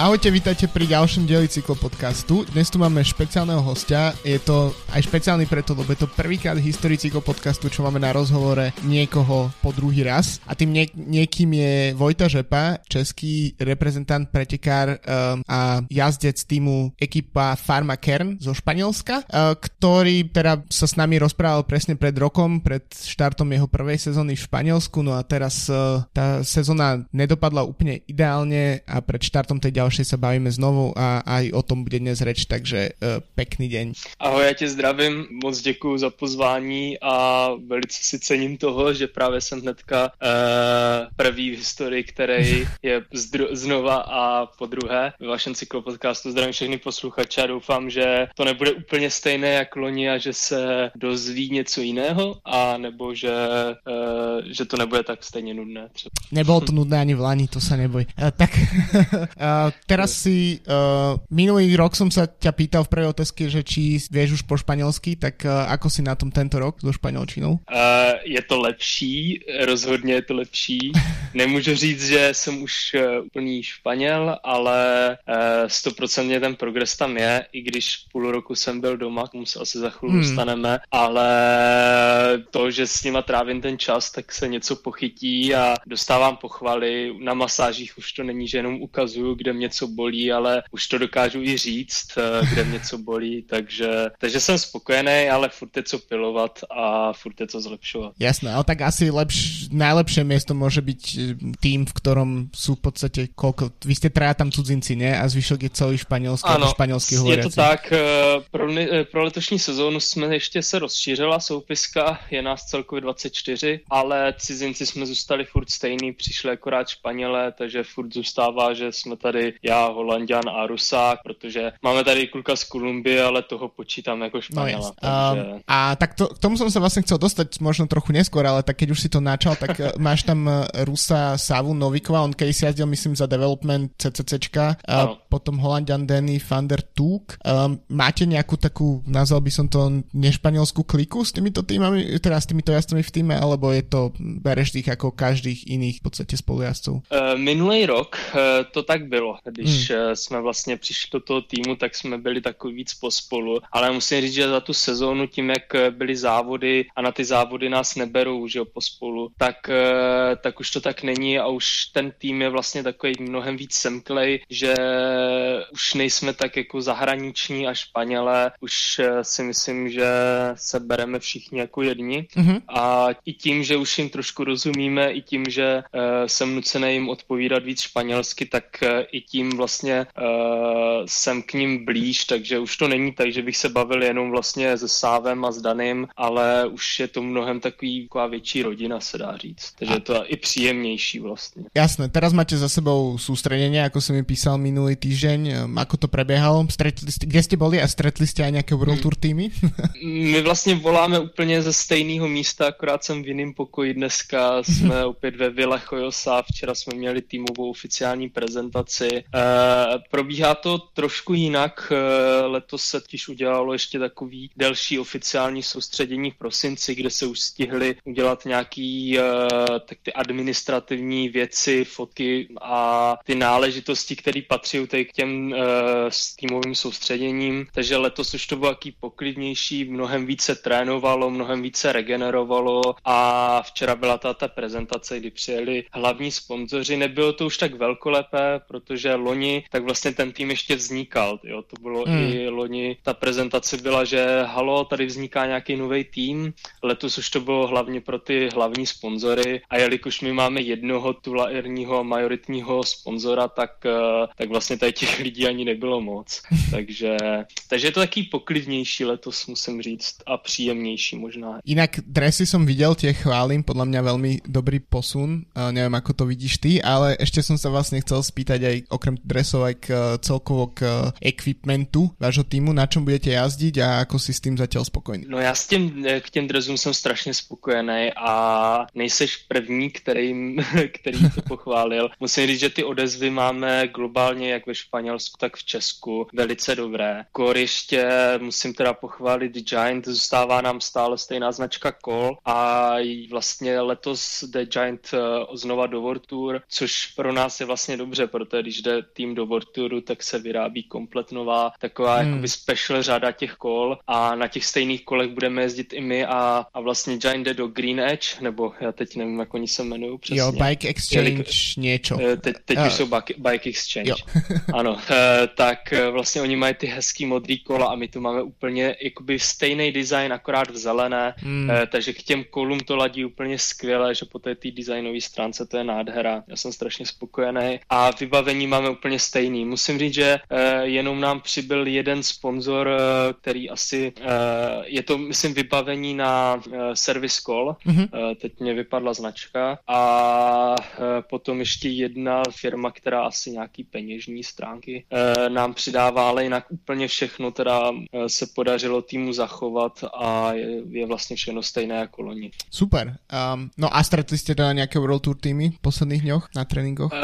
Ahojte, vítajte pri ďalšom dieli cyklopodcastu. Dnes tu máme špeciálneho hostia. Je to aj špeciálny preto, lebo je to prvýkrát v histórii cyklopodcastu, čo máme na rozhovore niekoho po druhý raz. A tým nie- niekým je Vojta Žepa, český reprezentant, pretekár um, a jazdec týmu ekipa Pharma Kern zo Španielska, uh, ktorý teda sa s nami rozprával presne pred rokom, pred štartom jeho prvej sezóny v Španielsku. No a teraz uh, tá sezóna nedopadla úplne ideálne a pred štartom tej ďalšej ďalšej sa bavíme znovu a aj o tom bude dnes reč, takže uh, pekný deň. Ahoj, já tě zdravím, moc děkuji za pozvání a velice si cením toho, že právě jsem hnedka uh, prvý v historii, který je zdru- znova a po druhé ve vašem cyklopodcastu. Zdravím všechny posluchače a doufám, že to nebude úplně stejné jak loni a že se dozví něco jiného a nebo že, uh, že to nebude tak stejně nudné. Třeba. Nebylo to nudné ani v lani, to sa neboj. Uh, tak uh, teraz si, uh, minulý rok som sa ťa pýtal v prvej otázke, že či vieš už po španělsky, tak uh, ako si na tom tento rok so španělčinou? Uh, je to lepší, rozhodně je to lepší. Nemůžu říct, že jsem už uh, úplný španěl, ale stoprocentně uh, ten progres tam je, i když půl roku jsem byl doma, k tomu se asi za chvíli hmm. dostaneme, ale to, že s nima trávím ten čas, tak se něco pochytí a dostávám pochvaly. Na masážích už to není, že jenom ukazuju, kde mě něco bolí, ale už to dokážu i říct, eh, kde mě co bolí, takže, takže jsem spokojený, ale furt je co pilovat a furt je co zlepšovat. Jasné, ale tak asi lepš, najlepšie miesto môže byť eh, tým, v ktorom sú v podstate koľko, vy ste traja tam cudzinci, ne? A zvyšok je celý španělský, ano, španělský je to tak, eh, pro, pro letošní sezónu jsme ještě se rozšířila soupiska, je nás celkově 24, ale cizinci jsme zůstali furt stejný, přišli akorát Španělé, takže furt zůstává, že jsme tady já, Holandian a Rusák, protože máme tady kluka z Kolumbie, ale toho počítám jako Španěla. No, takže... um, a tak to, k tomu som sa vlastne chcel dostať možno trochu neskôr, ale tak keď už si to načal, tak eh, máš tam eh, Rusa Savu Novikova, on keď si jazdil myslím za development CCCčka, a potom Holandian Danny van der Took. Um, máte nejakú takú, nazval by som to nešpanielskú kliku s týmito týmami, teda s týmito jazdcami v týme, alebo je to, bereš tých ako každých iných v podstate spolujazdcov? Uh, minulý rok uh, to tak bylo, když hmm. jsme vlastně přišli do toho týmu, tak jsme byli takový víc pospolu, ale musím říct, že za tu sezónu tím, jak byly závody a na ty závody nás neberou, že jo, pospolu, tak, eh, tak už to tak není a už ten tým je vlastně takový mnohem víc semklej, že už nejsme tak jako zahraniční a Španělé, už eh, si myslím, že se bereme všichni jako jedni mm-hmm. a i tím, že už jim trošku rozumíme, i tím, že jsem nucený jim odpovídat víc španělsky, tak i tím vlastně uh, jsem k ním blíž, takže už to není tak, že bych se bavil jenom vlastně se Sávem a s Danem, ale už je to mnohem takový taková větší rodina, se dá říct. Takže je to i příjemnější vlastně. Jasné, teraz máte za sebou soustředění, jako jsem mi písal minulý týždeň, ako to prebiehalo, stretli ste, kde jste byli a stretli jste aj nějaké World Tour týmy? My vlastně voláme úplně ze stejného místa, akorát jsem v jiném pokoji dneska, jsme opět ve Villa Chojosa, včera jsme měli týmovou oficiální prezentaci, probíhá to trošku jinak. Eh, letos se totiž udělalo ještě takový delší oficiální soustředění v prosinci, kde se už stihly udělat nějaký uh, tak ty administrativní věci, fotky a ty náležitosti, které patří k těm s týmovým soustředěním. Takže letos už to bylo jaký poklidnější, mnohem více trénovalo, mnohem více regenerovalo a včera byla ta, ta prezentace, kdy přijeli hlavní sponzoři. Nebylo to už tak velkolepé, protože loni, tak vlastně ten tým ještě vznikal. Jo. To bylo hmm. i loni, ta prezentace byla, že halo, tady vzniká nějaký nový tým. Letos už to bylo hlavně pro ty hlavní sponzory a jelikož my máme jednoho tulaerního majoritního sponzora, tak, eh, tak vlastně tady těch lidí ani nebylo moc. takže, takže je to taký poklidnější letos, musím říct, a příjemnější možná. Jinak dresy som viděl, tie chválím, podľa mňa veľmi dobrý posun. Uh, neviem, ako to vidíš ty, ale ešte som sa vlastne chcel spýtať aj okrem dresov aj k, celkovo k equipmentu vášho týmu, na čom budete jazdiť a ako si s tým zatiaľ spokojný? No já s tím, k těm dresům jsem strašně spokojený a nejseš první, který, který to pochválil. Musím říct, že ty odezvy máme globálně jak ve Španělsku, tak v Česku velice dobré. Kor ještě musím teda pochválit Giant, zůstává nám stále stejná značka Call a vlastně letos The Giant eh, znova do World Tour, což pro nás je vlastně dobře, protože když jde jde tým do World Touru, tak se vyrábí komplet nová taková hmm. jakoby special řada těch kol a na těch stejných kolech budeme jezdit i my a, a vlastně Giant jde do Green Edge, nebo já teď nevím, jak oni se jmenují přesně. Jo, Bike Exchange Jelik, něco. Eh, teď, teď uh. už jsou bike, bike Exchange. ano, eh, tak vlastně oni mají ty hezký modrý kola a my tu máme úplně jakoby stejný design, akorát v zelené, hmm. takže k těm kolům to ladí úplně skvěle, že po té designové stránce to je nádhera. Já jsem strašně spokojený a vybavení máme úplně stejný. Musím říct, že jenom nám přibyl jeden sponzor, který asi je to, myslím, vybavení na service call, mm-hmm. teď mě vypadla značka a potom ještě jedna firma, která asi nějaký peněžní stránky nám přidává, ale jinak úplně všechno teda se podařilo týmu zachovat a je, je vlastně všechno stejné jako loni. Super. Um, no a stretli jste teda nějaké World Tour týmy v posledních dňoch na tréninkoch? Uh,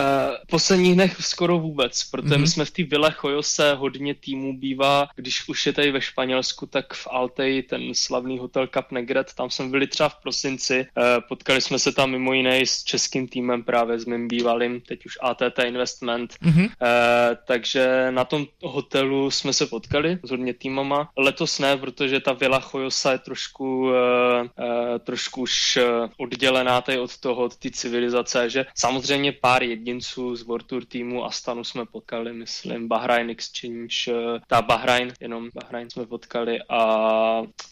posledních dnech skoro vůbec, protože mm-hmm. my jsme v té Vile Chojose hodně týmů bývá, když už je tady ve Španělsku, tak v Altej ten slavný hotel Cap Negret, tam jsme byli třeba v prosinci, uh, potkali jsme se tam mimo jiné s českým týmem právě s mým bývalým, teď už ATT Investment, mm-hmm. takže na tom hotelu jsme se potkali s hodně týmama. Letos ne, protože ta Vila Chojosa je trošku, uh, trošku už oddělená tady od toho, od té civilizace, že samozřejmě pár jedinců z World Tour týmu Astanu jsme potkali, myslím, Bahrain Exchange, ta Bahrain, jenom Bahrain jsme potkali a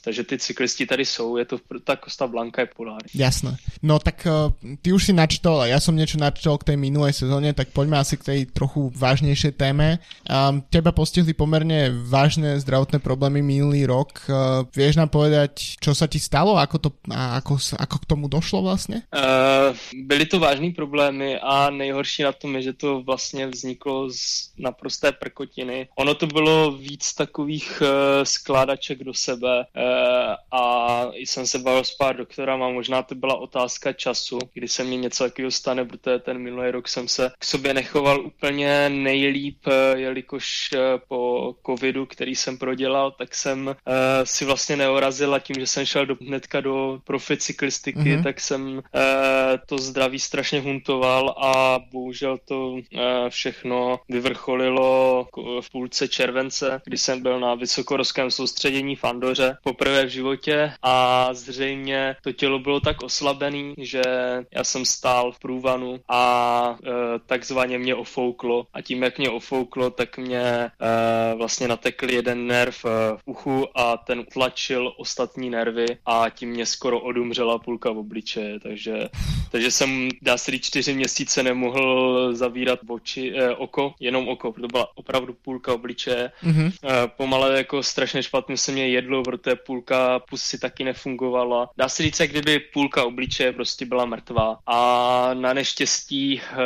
takže ty cyklisti tady jsou, je to, ta Costa Blanca je polární. Jasné. No tak uh, ty už si načtol, a ja som niečo načtol k tej minulej sezóne, tak poďme asi k tej trochu vážnejšej téme. Um, teba postihli pomerne vážne zdravotné problémy minulý rok. Uh, vieš nám povedať, čo sa ti stalo, ako, to, a ako, ako k tomu došlo vlastně? Uh, byly to vážné problémy a nejhorší na tom je, že to vlastně vzniklo z naprosté prkotiny. Ono to bylo víc takových uh, skládaček do sebe uh, a jsem se bavil s pár doktorama, možná to byla otázka času, kdy se mi něco takového stane, protože ten minulý rok jsem se k sobě nechoval úplně nejlíp, jelikož po covidu, který jsem prodělal, tak jsem uh, si vlastně neorazil a tím, že jsem šel do, hnedka do profi cyklistiky, mm-hmm. tak jsem uh, to zdraví strašně huntoval a bohužel to uh, všechno vyvrcholilo v půlce července, kdy jsem byl na vysokorském soustředění v Andoře poprvé v životě a zřejmě to tělo bylo tak oslabený, že já jsem stál v průvanu a uh, takzvaně mě ofouklo. A tím, jak mě ofouklo, tak mě uh, vlastně natekl jeden nerv uh, v uchu a ten utlačil ostatní nervy a tím mě skoro odumřela půlka v obličeje, takže, takže jsem, dá se čtyři měsíce nemohl zavírat oči, eh, oko, jenom oko, protože byla opravdu půlka obličeje. Mm-hmm. Eh, pomale jako strašně špatně se mě jedlo, protože půlka pusy taky nefungovala. Dá se říct, jak kdyby půlka obličeje prostě byla mrtvá. A na neštěstí eh,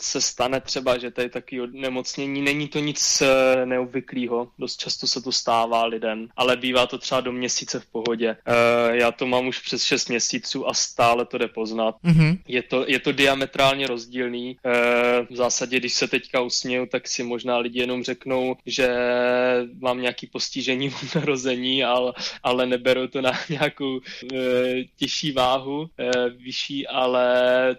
se stane třeba, že tady taky nemocnění, není to nic eh, neobvyklého, dost často se to stává lidem, ale bývá to třeba do měsíce v pohodě. Eh, já to mám už přes 6 měsíců a stále to jde poznat. Mm-hmm. Je, to, je to diametrálně rozdílný. V zásadě, když se teďka usměju, tak si možná lidi jenom řeknou, že mám nějaký postižení v narození, ale, ale neberou to na nějakou těžší váhu, vyšší, ale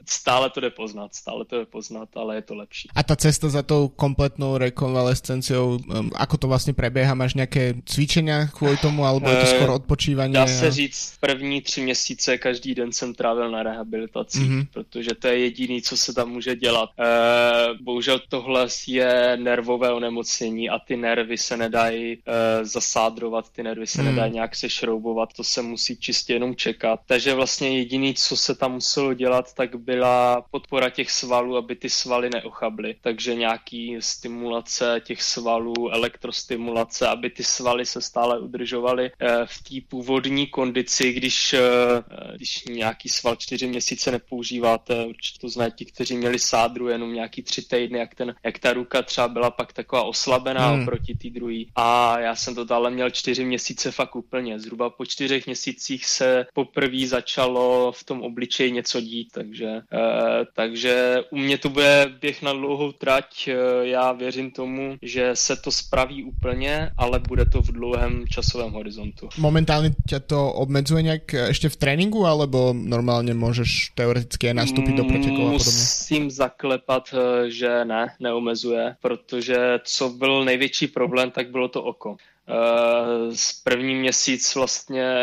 stále to jde poznat, stále to jde poznat, ale je to lepší. A ta cesta za tou kompletnou rekonvalescenciou, um, ako to vlastně preběhá? Máš nějaké cvičenia kvůli tomu, alebo je to eh, skoro odpočívání? Dá se říct, první tři měsíce každý den jsem trávil na rehabilitaci, mm-hmm. protože to je jediný, co se tam může dělat. E, bohužel tohle je nervové onemocnění a ty nervy se nedají e, zasádrovat, ty nervy se mm. nedají nějak sešroubovat, to se musí čistě jenom čekat. Takže vlastně jediný, co se tam muselo dělat, tak byla podpora těch svalů, aby ty svaly neochably. Takže nějaký stimulace těch svalů, elektrostimulace, aby ty svaly se stále udržovaly eh, v té původní kondici, když, eh, když nějaký sval čtyři měsíce nepoužíváte. Určitě to znají ti, kteří měli sádru jenom nějaký tři týdny, jak, ten, jak ta ruka třeba byla pak taková oslabená hmm. oproti té druhé. A já jsem to dále měl čtyři měsíce fakt úplně. Zhruba po čtyřech měsících se poprvé začalo v tom obličeji něco dít, takže, uh, takže u mě to bude běh na dlouhou trať. Uh, já věřím tomu, že se to spraví úplně, ale bude to v dlouhém časovém horizontu. Momentálně tě to obmedzuje nějak ještě v tréninku, alebo normálně můžeš teoreticky nastupit do pretekov Musím zaklepat, eh, že ne, neomezuje, protože co byl největší problém, tak bylo to oko. Z první měsíc vlastně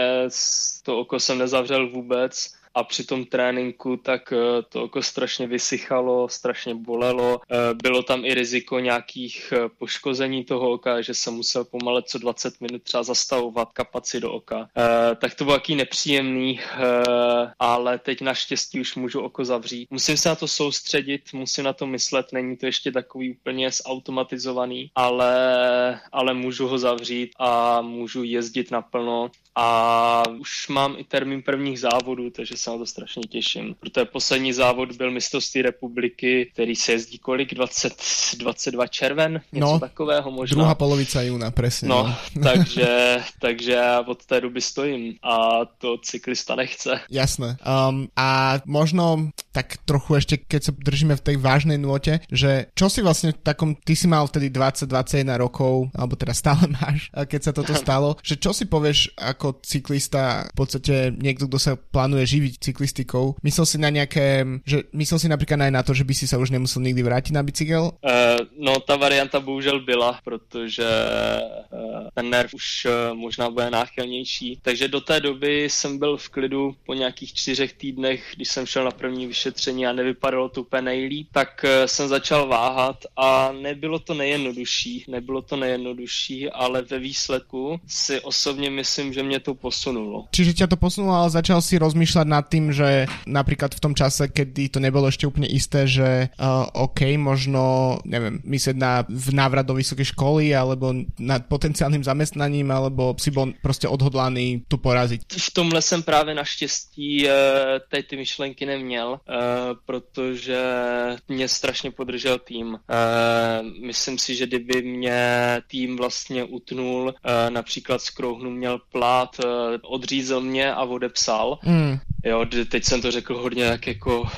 to oko jsem nezavřel vůbec a při tom tréninku tak eh, to oko strašně vysychalo, strašně bolelo. Eh, bylo tam i riziko nějakých eh, poškození toho oka, že jsem musel pomale co 20 minut třeba zastavovat kapaci do oka. Tak to bylo jaký nepříjemný, ale teď naštěstí už můžu oko zavřít. Musím se na to soustředit, musím na to myslet, není to ještě takový úplně zautomatizovaný, ale, ale můžu ho zavřít a můžu jezdit naplno a už mám i termín prvních závodů, takže se na to strašně těším. Protože poslední závod byl mistrovství republiky, který se jezdí kolik? 20, 22 červen? Něco no, takového možná. Druhá polovica júna, přesně. No, no. takže, takže já od té doby stojím a to cyklista nechce. Jasné. Um, a možno tak trochu ještě, keď se držíme v tej vážnej nôte, že čo si vlastně takom, ty si mal vtedy 20-21 rokov, alebo teda stále máš, keď sa toto stalo, že čo si povieš ako cyklista, v podstate niekto, kto sa plánuje živiť cyklistikou, myslel si na nějaké, že myslel si například aj na to, že by si se už nemusel nikdy vrátit na bicykel? Uh, no ta varianta bohužel byla, protože uh, ten nerv už uh, možná bude náchylnější. Takže do té doby jsem byl v klidu po nějakých čtyřech týdnech, když jsem šel na první vyšetření a nevypadalo to úplně nejlíp, tak uh, jsem začal váhat a nebylo to nejjednodušší, nebylo to nejjednodušší, ale ve výsledku si osobně myslím, že mě to posunulo. Čiže tě to posunulo, ale začal si rozmýšlet nad tým, že například v tom čase, kdy to nebylo ještě úplně isté, že uh, OK, možno, nevím, myslet na v návrat do vysoké školy, alebo nad potenciálním zaměstnaním, alebo si byl prostě odhodlaný tu porazit? V tomhle jsem právě naštěstí uh, teď ty myšlenky neměl, uh, protože mě strašně podržel tým. Uh, myslím si, že kdyby mě tým vlastně utnul, uh, například z Krouhnu měl plát, uh, odřízel mě a odepsal, mm. Jo, teď jsem to řekl hodně tak jako uh,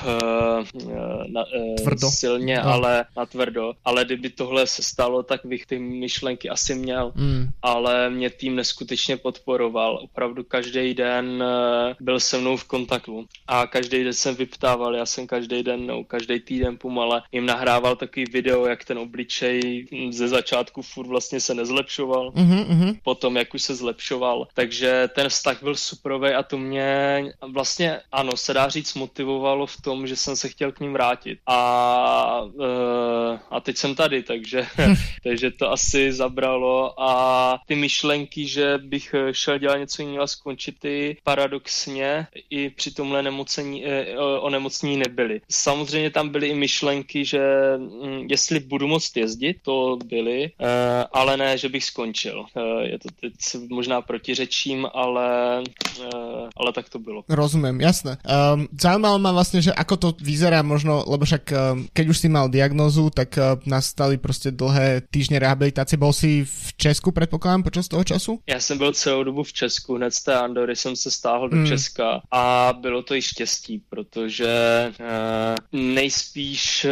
na, uh, tvrdo. silně, no. ale na tvrdo. Ale kdyby tohle se stalo, tak bych ty myšlenky asi měl. Mm. Ale mě tým neskutečně podporoval. Opravdu každý den uh, byl se mnou v kontaktu. A každý den jsem vyptával, já jsem každý den, no, každý týden pomale jim nahrával takový video, jak ten obličej ze začátku furt vlastně se nezlepšoval. Mm-hmm. Potom, jak už se zlepšoval. Takže ten vztah byl superový a to mě vlastně vlastně ano, se dá říct motivovalo v tom, že jsem se chtěl k ním vrátit. A, uh, a teď jsem tady, takže, takže to asi zabralo a ty myšlenky, že bych šel dělat něco jiného a skončit i paradoxně i při tomhle nemocení, eh, onemocnění nebyly. Samozřejmě tam byly i myšlenky, že hm, jestli budu moct jezdit, to byly, uh, ale ne, že bych skončil. Je to teď možná protiřečím, ale, ale tak to bylo. Rozumím rozumiem, jasné. Um, zaujímalo ma vlastne, že ako to vyzerá možno, lebo však um, keď už si mal diagnózu, tak uh, nastali prostě dlhé týždne rehabilitace. Bol si v Česku, predpokladám, počas toho času? Já jsem byl celou dobu v Česku, hned z té Andory jsem se stáhl do hmm. Česka a bylo to i štěstí, protože uh, nejspíš uh,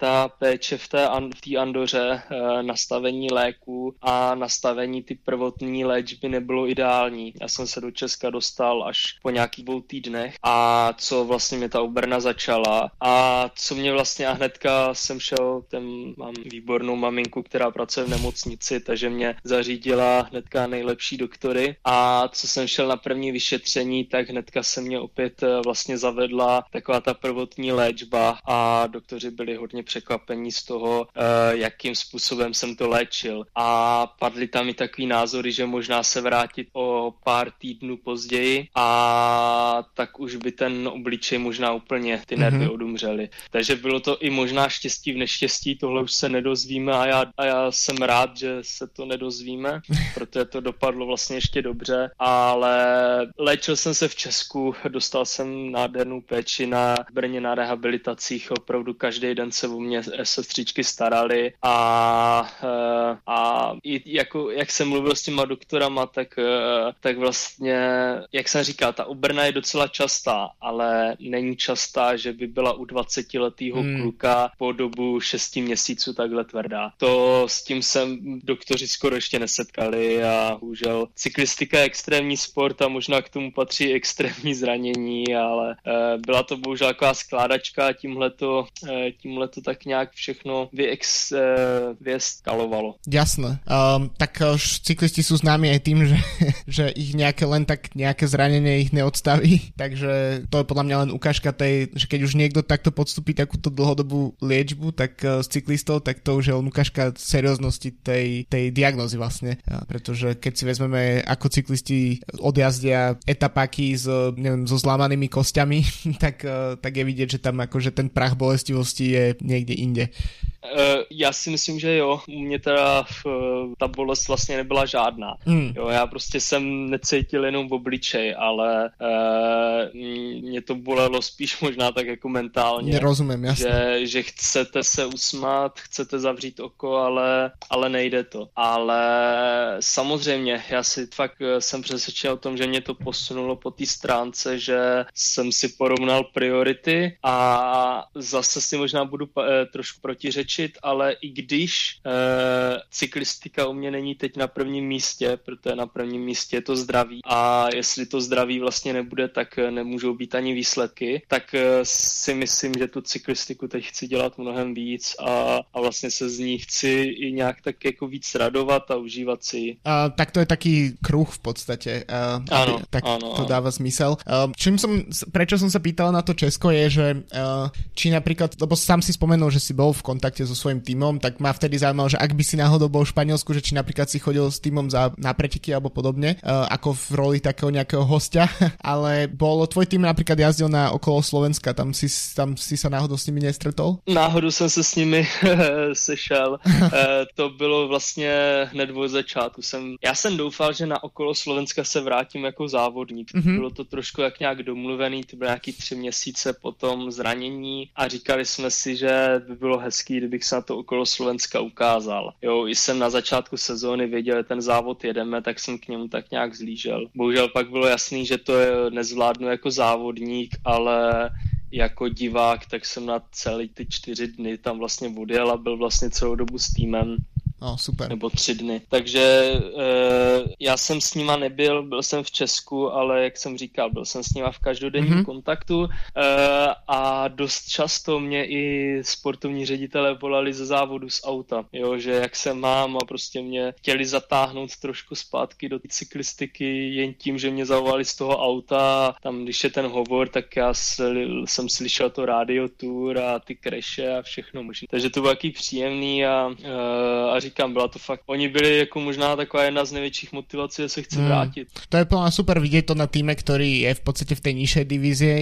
ta péče v té, an- v té Andoře, uh, nastavení léku a nastavení ty prvotní léčby nebylo ideální. Já jsem se do Česka dostal až po nějaký dvou týdnech a co vlastně mě ta obrna začala a co mě vlastně a hnedka jsem šel, ten mám výbornou maminku, která pracuje v nemocnici, takže mě zařídila hnedka nejlepší doktory a co jsem šel na první vyšetření, tak hnedka se mě opět eh, vlastně zavedla taková ta prvotní léčba a doktoři byli hodně překvapení z toho, eh, jakým způsobem jsem to léčil. A padly tam i takový názory, že možná se vrátit o pár týdnů později a tak už by ten obličej možná úplně ty nervy mm-hmm. odumřely. Takže bylo to i možná štěstí v neštěstí, tohle už se nedozvíme a já, a já jsem rád, že se to nedozvíme, protože to dopadlo vlastně ještě dobře, ale léčil jsem se v Česku, dostal jsem nádhernou péči na Brně na rehabilitacích, opravdu každý den se o mě sestřičky starali a, eh, a i jako, jak jsem mluvil s těma doktorama, tak, eh, tak vlastně, jak jsem říkal, ta obrna je docela docela častá, ale není častá, že by byla u 20-letého hmm. kluka po dobu 6 měsíců takhle tvrdá. To s tím jsem doktoři skoro ještě nesetkali a bohužel cyklistika je extrémní sport a možná k tomu patří extrémní zranění, ale e, byla to bohužel taková skládačka a tímhle to, e, tímhle to tak nějak všechno vyex, e, vyeskalovalo. Jasné. Um, tak už cyklisti jsou známi aj tým, že, že ich nejaké len tak nejaké zranenie ich neodstaví, takže to je podľa mňa len ukážka tej, že keď už niekto takto podstupí takúto dlhodobú liečbu, tak uh, s cyklistov, tak to už je len ukážka serióznosti tej, tej diagnozy vlastne, pretože keď si vezmeme, ako cyklisti odjazdia etapáky s, neviem, so zlámanými kostiami, tak, uh, tak je vidieť, že tam akože ten prach bolestivosti je niekde inde. Uh, já si myslím, že jo. U mě teda uh, ta bolest vlastně nebyla žádná. Mm. Jo, já prostě jsem necítil jenom v obličej, ale uh, mě to bolelo spíš možná tak jako mentálně. Nerozumím, jasně. Že, že chcete se usmát, chcete zavřít oko, ale, ale nejde to. Ale samozřejmě, já si fakt jsem přesvědčen o tom, že mě to posunulo po té stránce, že jsem si porovnal priority a zase si možná budu trošku protiřečit ale i když e, cyklistika u mě není teď na prvním místě, protože na prvním místě je to zdraví a jestli to zdraví vlastně nebude, tak nemůžou být ani výsledky, tak e, si myslím, že tu cyklistiku teď chci dělat mnohem víc a, a vlastně se z ní chci i nějak tak jako víc radovat a užívat si Uh, tak to je taký kruh v podstate. Uh, ano, tak ano, to dáva zmysel. Uh, čím som, prečo som sa pýtal na to Česko je, že uh, či napríklad, lebo sám si spomenul, že si bol v kontakte so svojím tímom, tak ma vtedy zaujímalo, že ak by si náhodou bol v Španielsku, že či napríklad si chodil s tímom za, na preteky alebo podobne, uh, ako v roli takého nejakého hostia, ale bolo tvoj tým napríklad jazdil na okolo Slovenska, tam si, tam si sa náhodou s nimi nestretol? Náhodou jsem se s nimi sešel. uh, to bylo vlastně hned od začátku. Jsem, já jsem doufal, že na okolo Slovenska se vrátím jako závodník. Mm-hmm. Bylo to trošku jak nějak domluvený, to bylo nějaký tři měsíce potom zranění a říkali jsme si, že by bylo hezký, kdybych se na to okolo Slovenska ukázal. Jo, i jsem na začátku sezóny věděl, že ten závod jedeme, tak jsem k němu tak nějak zlížel. Bohužel pak bylo jasný, že to je, nezvládnu jako závodník, ale jako divák, tak jsem na celý ty čtyři dny tam vlastně odjel a byl vlastně celou dobu s týmem No, super. Nebo tři dny. Takže uh, já jsem s nima nebyl, byl jsem v Česku, ale jak jsem říkal, byl jsem s nima v každodenním mm-hmm. kontaktu uh, a dost často mě i sportovní ředitelé volali ze závodu z auta, jo, že jak se mám a prostě mě chtěli zatáhnout trošku zpátky do cyklistiky jen tím, že mě zavolali z toho auta. Tam, když je ten hovor, tak já sl- jsem slyšel to radio tour a ty kreše a všechno možné. Takže to bylo jaký příjemný a, uh, a říkám, byla to fakt, oni byli jako možná taková jedna z největších motivací, že se chci hmm. vrátit. To je plná super vidět to na týme, který je v podstatě v té nižšej divízie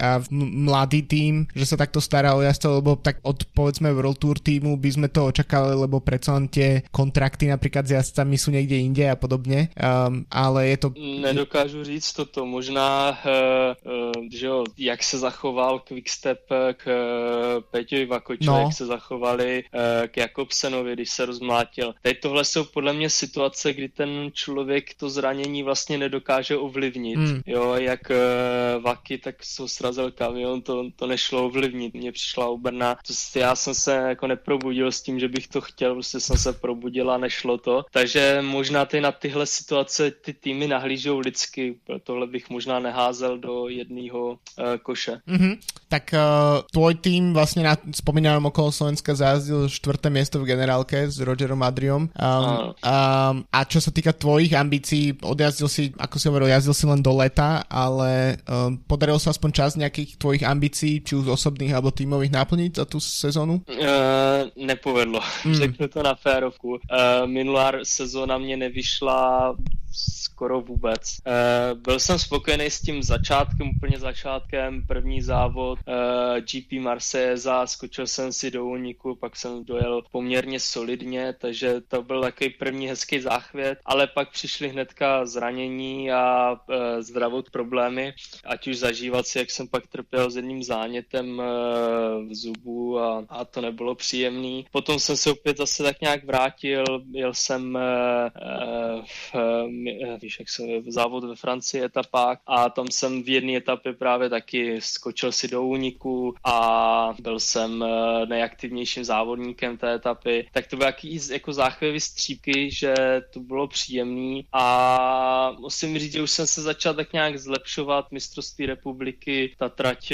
a mladý tým, že se takto stará o jazdce, lebo tak od povedzme World Tour týmu by sme to očakávali, lebo len tie kontrakty například s jazdcami jsou někde jinde a podobně, um, ale je to... Nedokážu říct toto, možná, uh, uh, že jo, jak se zachoval Quickstep k uh, Peťovi Vakočovi, no. jak se zachovali uh, k Jakobsenovi, když se rozmluvili zmlátil. Teď tohle jsou podle mě situace, kdy ten člověk to zranění vlastně nedokáže ovlivnit. Hmm. Jo, jak uh, Vaky, tak jsou srazil kamion, to, to nešlo ovlivnit. Mně přišla u Brna, to, já jsem se jako neprobudil s tím, že bych to chtěl, prostě jsem se probudil a nešlo to. Takže možná ty na tyhle situace ty týmy nahlížou lidsky, tohle bych možná neházel do jedného uh, koše. Mm-hmm. Tak uh, tvoj tým vlastně na, spomínám okolo Slovenska zajazdil čtvrté město v generálke s Rogerom Adriom. Um, um, a čo sa týka tvojich ambícií, odjazdil si, ako si hovoril, jazdil si len do leta, ale um, podarilo sa aspoň čas nejakých tvojich ambícií, či už osobných alebo týmových naplniť za tú sezónu? Uh, nepovedlo, hmm. řeknu to na férovku. Uh, minulá sezóna mě nevyšla skoro vůbec. Uh, byl jsem spokojený s tím začátkem, úplně začátkem, první závod uh, eh, GP Marseille, skočil jsem si do úniku, pak jsem dojel poměrně solidně, takže to byl takový první hezký záchvět, ale pak přišly hnedka zranění a uh, zdravot problémy, ať už zažívat si, jak jsem pak trpěl s jedním zánětem uh, v zubu a, a to nebylo příjemný. Potom jsem se opět zase tak nějak vrátil, jel jsem uh, uh, v jak se závod ve Francii etapách a tam jsem v jedné etapě právě taky skočil si do úniku a byl jsem nejaktivnějším závodníkem té etapy, tak to byly jaký jako záchvěvy střípky, že to bylo příjemný a musím říct, že už jsem se začal tak nějak zlepšovat. Mistrovství republiky, ta trať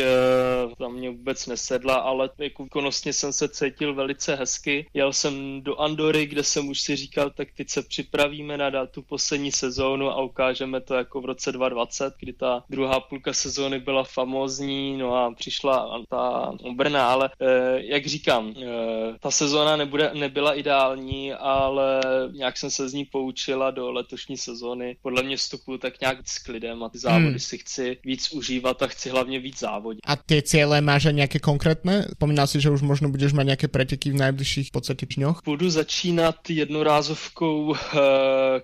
za mě vůbec nesedla, ale jako výkonnostně jsem se cítil velice hezky. Jel jsem do Andory, kde jsem už si říkal, tak teď se připravíme na tu poslední sezónu a ukážeme to jako v roce 2020, kdy ta druhá půlka sezóny byla famózní, no a přišla ta Brna, ale eh, jak říkám, eh, ta sezóna nebude, nebyla ideální, ale nějak jsem se z ní poučila do letošní sezóny. Podle mě vstupu tak nějak s klidem a ty závody hmm. si chci víc užívat a chci hlavně víc závodit. A ty cíle máš nějaké konkrétné? Pomínal si, že už možno budeš mít nějaké preteky v nejbližších podstatě dňoch? Budu začínat jednorázovkou uh,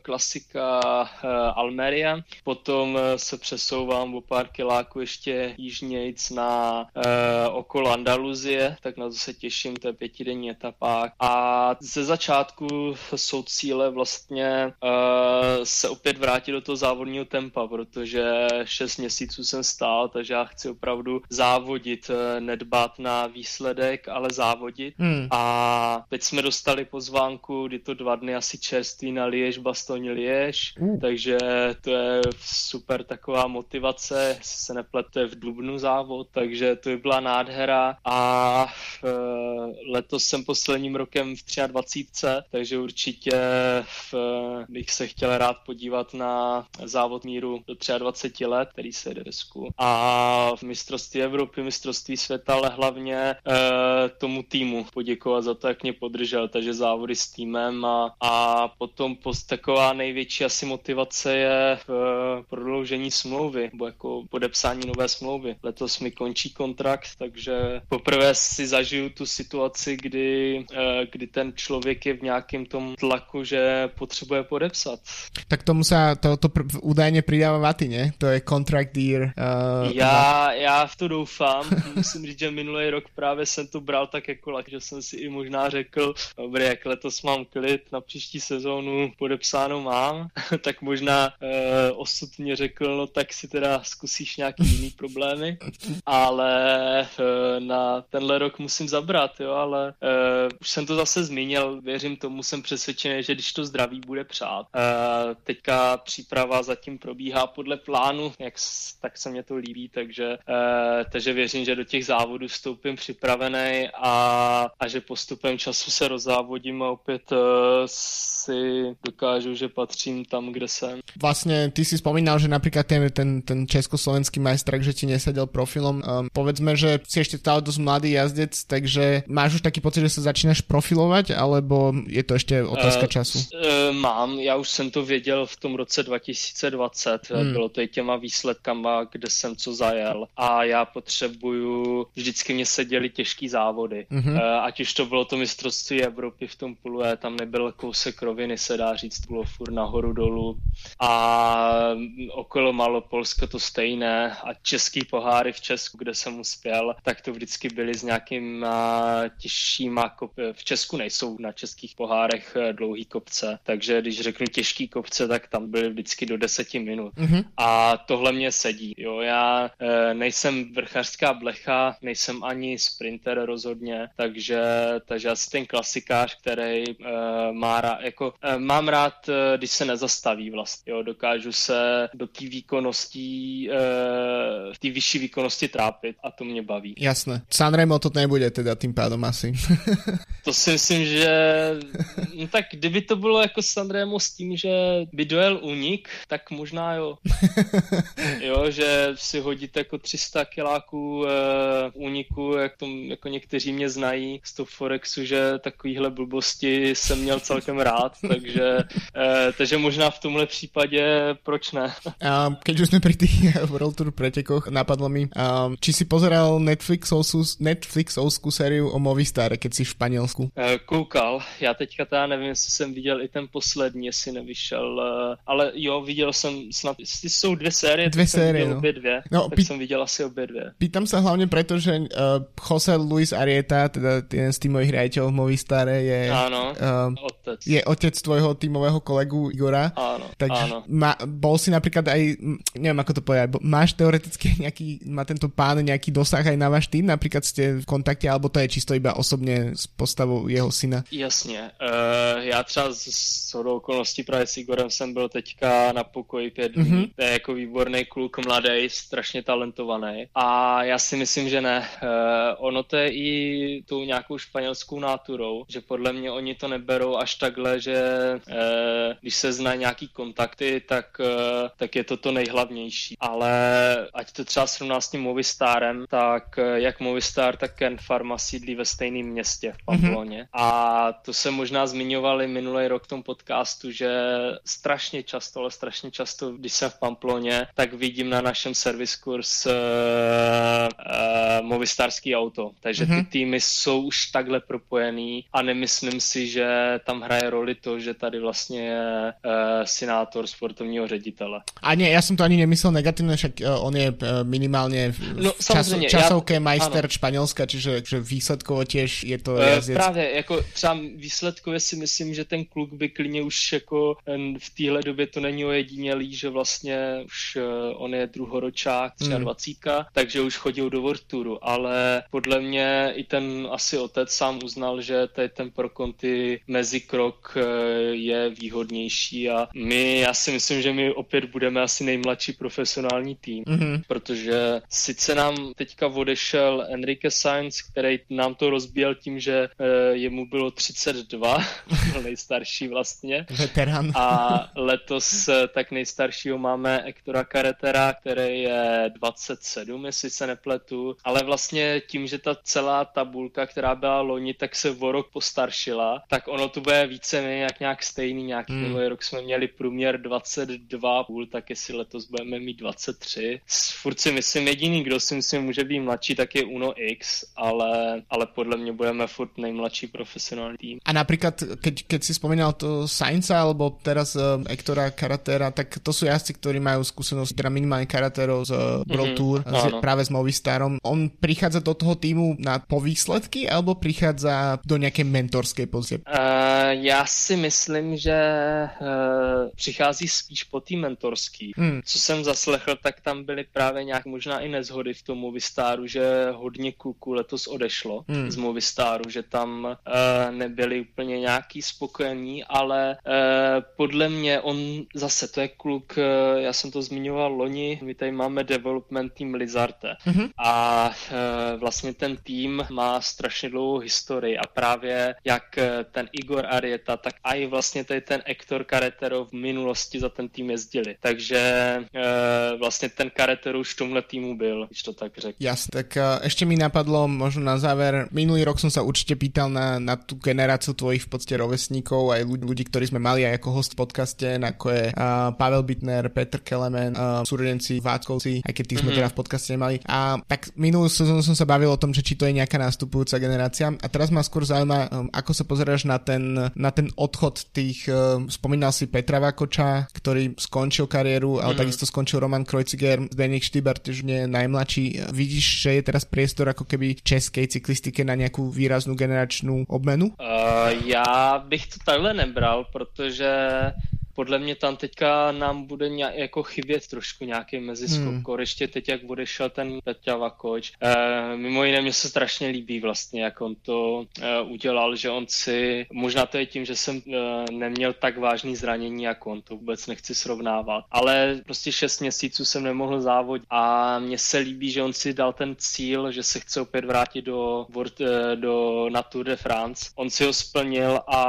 klasika uh, Almeria, potom uh, se přesouvám o pár kiláků ještě jižnějc na uh, okolo Andaluzie, tak na to se těším, to je pětidenní etapák. A ze začátku jsou cíle vlastně uh, se opět vrátit do toho závodního tempa, protože šest měsíců jsem stál, takže já chci opravdu závodit, nedbat na výsledek, ale závodit. Hmm. A teď jsme dostali pozvánku, kdy to dva dny asi čerství na Liež, Bastogne Liež, hmm. takže to je super taková motivace, se neplete v Dubnu závod, takže to by byla nádhera. A e, letos jsem posledním rokem v 23, takže určitě v, bych se chtěl rád podívat na závod míru do 23 let, který se jde A v mistrovství Evropy, mistrovství světa, ale hlavně e, tomu týmu poděkovat za to, jak mě podržel, takže závody s týmem a, a potom post, taková největší asi motivace je v eh, prodloužení smlouvy, nebo jako podepsání nové smlouvy. Letos mi končí kontrakt, takže poprvé si zažiju tu situaci, kdy, e, kdy ten člověk je v nějakém tom tlaku, že potřebuje podepsat. Tak tomu se to, to údajně přidává vaty, ne? To je contract year. Uh, já, já v to doufám. Musím říct, že minulý rok právě jsem to bral tak jako lak, že jsem si i možná řekl, dobrý, jak letos mám klid, na příští sezónu podepsáno mám, tak možná uh, osud mě řekl, no tak si teda zkusíš nějaký jiný problémy, ale uh, na tenhle rok musím zabrat, jo, ale uh, už jsem to zase zmínil, věřím tomu, jsem přesvědčený, že když to zdraví bude přát. Uh, teďka příprava zatím probíhá podle plánu, jak, tak se mě to líbí, takže, uh, takže věřím, že do těch závodů vstoupím připravený a, a že postupem času se rozzávodím a opět uh, si dokážu, že patřím tam, kde jsem. Vlastně ty si spomínal, že například ten, ten, ten československý majstrak, že ti nesedel profilom. Um, povedzme, že si ještě stále dost mladý jazdec, takže máš už taký pocit, že se začínáš profilovat, alebo je to ještě otázka uh, času? Uh, mám, já už jsem to věděl v tom roce 2020, hmm. bylo to i těma výsledkama, kde jsem co zajel a já potřebuju, vždycky mě seděly těžký závody, mm-hmm. uh, ať už to bylo to mistrovství Evropy v tom půlu, tam nebyl kousek roviny, se dá říct, bylo furt nahoru dolů a okolo Malopolska to stejné a český poháry v Česku, kde jsem uspěl, tak to vždycky byly s nějakýma těžšíma kopy. V Česku nejsou na českých pohárech eh, dlouhý kopce, takže když řeknu těžký kopce, tak tam byly vždycky do deseti minut. Mm-hmm. A tohle mě sedí. Jo, já e, nejsem vrchařská blecha, nejsem ani sprinter rozhodně, takže, takže asi ten klasikář, který e, má rád, jako e, mám rád, e, když se nezastaví vlastně, jo, dokážu se do té výkonnosti, e, v té vyšší výkonnosti trápit a to mě baví. Jasné. Sanremo to nebude teda tím pádem asi. to si myslím, že no tak kdyby to bylo jako Sanremo s tím, že by dojel unik, tak možná jo. jo, že si hodíte jako 300 kiláků e, úniku, jak, tom, jako někteří mě znají z toho Forexu, že takovýhle blbosti jsem měl celkem rád, takže, e, takže možná v tomhle případě proč ne. A keď už jsme pri tých World Tour pretekoch, napadlo mi, um, či si pozeral Netflixovskou, Netflixovskou sériu o Movistare, keď si v Španělsku? E, koukal, já teďka teda nevím, jestli jsem viděl i ten poslední, jestli nevyšel, ale jo, viděl jsem snad, jestli jsou dvě série, dvě série, no. obě dvě, no, tak pí... jsem viděl asi obě dvě. Pýtam se hlavně proto, že uh, Jose Luis Arieta, teda jeden z týmových riaditeľov Movistare je, Áno, uh, otec. je otec tvojho týmového kolegu Igora Movistára. Takže. Ma, bol si napríklad aj, neviem ako to povedať, máš teoreticky nejaký, má tento pán nejaký dosah aj na váš tým? Napríklad ste v kontakte, alebo to je čisto iba osobne s postavou jeho syna? Jasně. Uh, já třeba z, z okolností právě s Igorem jsem byl teďka na pokoji pět dní. Mm-hmm. To je jako výborný kluk, mladý, strašně talentovaný. A já si myslím, že ne. Uh, ono to je i tou nějakou španělskou náturou, že podle mě oni to neberou až takhle, že uh, když se znají nějaký kontakty, tak, uh, tak je to to nejhlavnější. Ale ať to třeba srovná s tím Movistarem, tak uh, jak Movistar, tak Ken Pharma sídlí ve stejném městě v Pamploně. Mm-hmm. A to se možná zmiňovali minulý rok v tom podcastu, že strašně často, ale strašně často, když jsem v Pamploně, tak vidím na našem service kurz uh, uh, Movistarský auto. Takže mm-hmm. ty mhm. týmy jsou už takhle propojený a nemyslím si, že tam hraje roli to, že tady vlastně je uh, synátor sportovního ředitele. A ne, já jsem to ani nemyslel negativně, však uh, on je uh, minimálně no, čas, časovké já, majster ano. Španělska, čiže že výsledkovo těž je to jazdec. Právě, jako třeba výsledkově si myslím, že ten kluk by klidně už jako v téhle době to není ojedinělý, že vlastně už on je druhoročák, 23, hmm. takže už chodil do World Touru, ale podle mě i ten asi otec sám uznal, že tady ten pro konty mezikrok je výhodnější a my, já si myslím, že my opět budeme asi nejmladší profesionální tým, mm-hmm. protože sice nám teďka odešel Enrique Sainz, který nám to rozbíjel tím, že jemu bylo 32, byl nejstarší vlastně. Veteran. A letos tak nejstaršího máme Ektora Karetera, který je 27, jestli se nepletu, ale vlastně tím, že ta celá tabulka, která byla loni, tak se o rok postaršila, tak ono to bude více jak nějak stejný, nějaký minulý rok jsme měli průměr 22,5, tak jestli letos budeme mít 23. Furt si myslím, jediný, kdo si myslím může být mladší, tak je Uno X, ale, ale podle mě budeme furt nejmladší profesionální tým. A například, keď, keď si spomínal to Sainza, alebo teraz uh, Ektora Karatera, tak to jsou jazdci, kteří mají zkušenost, teda minimálně Karatero z uh, Pro mm-hmm, Tour, z, právě s Movistarom. On přichází do toho týmu na po výsledky, alebo přichází do nějaké mentorské pozice? Uh, já si myslím, že uh, přichází spíš po tým mentorský. Hmm. Co jsem zaslechl, tak tam byly právě nějak možná i nezhody v tom Movistaru, že hodně kluků letos odešlo hmm. z Movistaru, že tam uh, nebyli úplně nějaký spokojení, ale uh, podle mě on zase, to je kluk, uh, já jsem to zmiňoval loni, my tady máme development tým Lizarte mm-hmm. a uh, vlastně ten tým má strašně dlouhou historii a právě jak ten Igor Arieta, tak i vlastně tady ten Ektor Karetero v minulosti za ten tým jezdili. Takže uh, vlastně ten Karetero už v tomhle týmu byl, když to tak řekl. Jasne, tak uh, ještě mi napadlo možno na záver, minulý rok jsem se určitě pýtal na, na tu generaci tvojich v podstatě rovesníkov, aj ľudí, ľudí ktorí sme mali aj ako host v podcaste, ako je uh, Pavel Bitner, Petr Kelemen, uh, súrodenci Váckovci, aj keď tých sme mm-hmm. teda v podcaste nemali. A tak minulú sezónu som sa bavil o tom, že či to je nejaká nástupujúca generácia. A teraz ma skôr zaujíma, um, ako sa pozeráš na ten, na ten odchod tých, um, spomínal si Petra Vakoča, ktorý skončil kariéru, ale mm-hmm. takisto skončil Roman Kreuziger, Zdeněk Štýbar, tiež nie najmladší. Vidíš, že je teraz priestor ako keby českej cyklistike na nejakú výraznú generačnú obmenu? Uh, já bych to takhle nebral, protože podle mě tam teďka nám bude nějak, jako chybět trošku nějaký meziskok. Hmm. Ještě teď, jak odešel ten Peťa Vakoč. E, mimo jiné, mě se strašně líbí vlastně, jak on to e, udělal, že on si, možná to je tím, že jsem e, neměl tak vážný zranění jako on, to vůbec nechci srovnávat, ale prostě šest měsíců jsem nemohl závodit a mně se líbí, že on si dal ten cíl, že se chce opět vrátit do, do na Tour de France. On si ho splnil a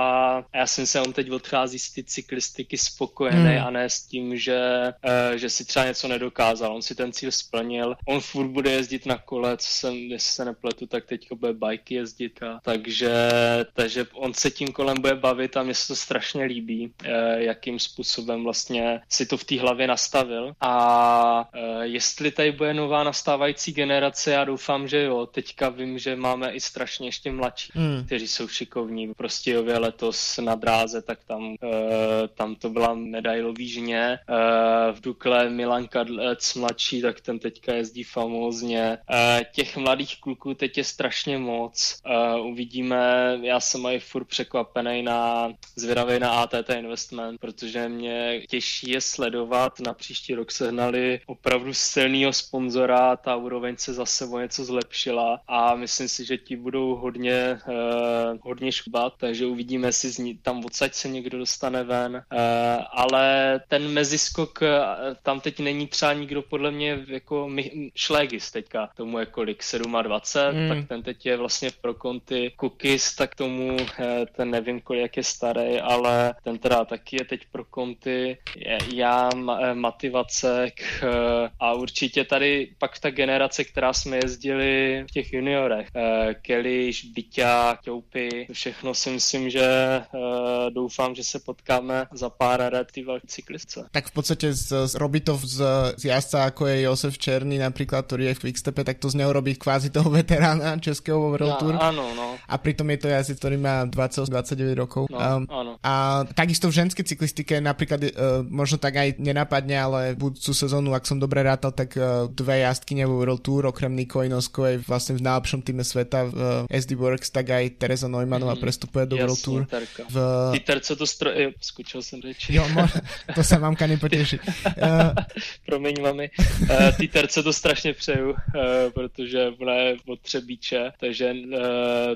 já jsem se, on teď odchází z ty cyklistiky spokojený hmm. a ne s tím, že, uh, že si třeba něco nedokázal. On si ten cíl splnil. On furt bude jezdit na kole, co jsem, jestli se nepletu, tak teďka bude bajky jezdit. A, takže, takže on se tím kolem bude bavit a mně se to strašně líbí, uh, jakým způsobem vlastně si to v té hlavě nastavil. A uh, jestli tady bude nová nastávající generace, já doufám, že jo. Teďka vím, že máme i strašně ještě mladší, hmm. kteří jsou šikovní. Prostě letos na dráze, tak tam, tam to byla medailový žně. V Dukle Milan Kadlec mladší, tak ten teďka jezdí famózně. Těch mladých kluků teď je strašně moc. Uvidíme, já jsem aj furt překvapený na zvědavý na ATT Investment, protože mě těší je sledovat. Na příští rok sehnali opravdu silného sponzora, ta úroveň se zase o něco zlepšila a myslím si, že ti budou hodně, hodně škubat, takže uvidíme, jestli z ní, tam odsaď se někdo dostane ven, ale ten meziskok, uh, tam teď není třeba nikdo podle mě jako Šlégis teďka, tomu je kolik, 27, mm. tak ten teď je vlastně pro konty Cookies, tak tomu ten nevím, kolik jak je starý, ale ten teda taky je teď pro konty, já, Mativacek a určitě tady pak ta generace, která jsme jezdili v těch juniorech, Kelly, Byťa, Toupy, všechno si myslím, že doufám, že se potkáme za ty cyklistce. Tak v podstatě z, z robí to z, z jazdca, jako je Josef Černý například, který je v Quickstepe, tak to z něho robí kvázi toho veterána českého World Tour. No, ano, no. A přitom je to jazdec, který má 20-29 rokov. No, um, áno. A takisto v ženskej cyklistike napríklad uh, možno tak aj nenapadne, ale budúcu sezónu, ak som dobre rátal, tak uh, dve jazdkyne vo World Tour, okrem Niko Inoskovej vlastne v najlepšom týme sveta v uh, SD Works, tak aj Teresa Neumannová mm, prestupuje do World Tour. V... Ty co to stro... Jo, skočil jsem reči. Jo, mo... to se mamka nepotěší. Uh... Promiň, mami. Uh, ty terce to strašně přeju, uh, protože ona je od Třebíče, takže uh,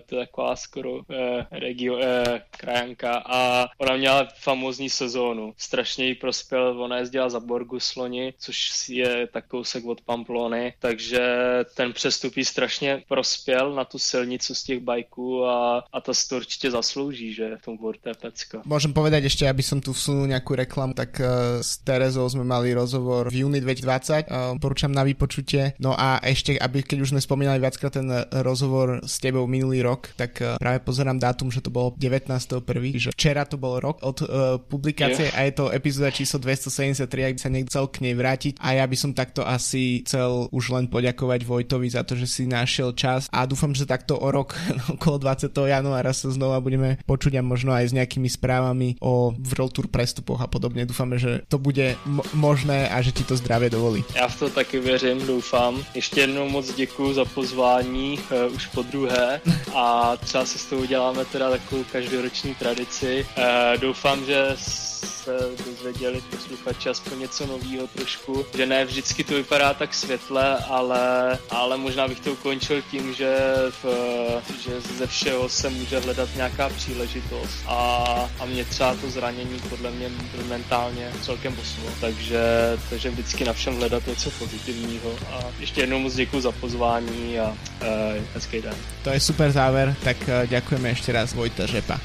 to je taková skoro uh, regio, uh, krajanka a ona měla famózní sezónu. Strašně jí prospěl, ona jezdila za Borgu Sloni, což je tak kousek od Pamplony, takže ten přestup jí strašně prospěl na tu silnicu z těch bajků a, a to si to určitě zaslouží, že v tom pecka. Můžem povedať ještě, aby som tu vsunul nějakou reklamu, tak uh, s Terezou jsme mali rozhovor v júni 2020, uh, poručám na vypočutie. No a ještě, aby keď už jsme spomínali viackrát ten rozhovor s tebou minulý rok, tak právě pozerám dátum, že to bylo 19.1., že včera to bol rok od uh, publikácie yeah. a je to epizóda číslo 273, ak by sa niekto chcel k nej vrátiť a ja by som takto asi chcel už len poďakovať Vojtovi za to, že si našiel čas a dúfam, že takto o rok okolo 20. januára sa znova budeme počuť a možno aj s nejakými správami o World Tour prestupoch a podobne. Dúfame, že to bude možné a že ti to zdravě dovolí. Já v to taky věřím, doufám. Ještě jednou moc děkuji za pozvání, uh, už po druhé a třeba si s tou uděláme teda takovou každoroční tradici. Uh, doufám, že se dozvěděli posluchači aspoň něco nového trošku, že ne vždycky to vypadá tak světle, ale, ale možná bych to ukončil tím, že, v, že ze všeho se může hledat nějaká příležitost a, a mě třeba to zranění podle mě mentálně celkem posunulo, takže, takže vždycky na všem hledat něco pozitivního a ještě jednou moc děkuji za pozvání a uh, hezký den. To je super záver, tak uh, děkujeme ještě raz Vojta Řepa.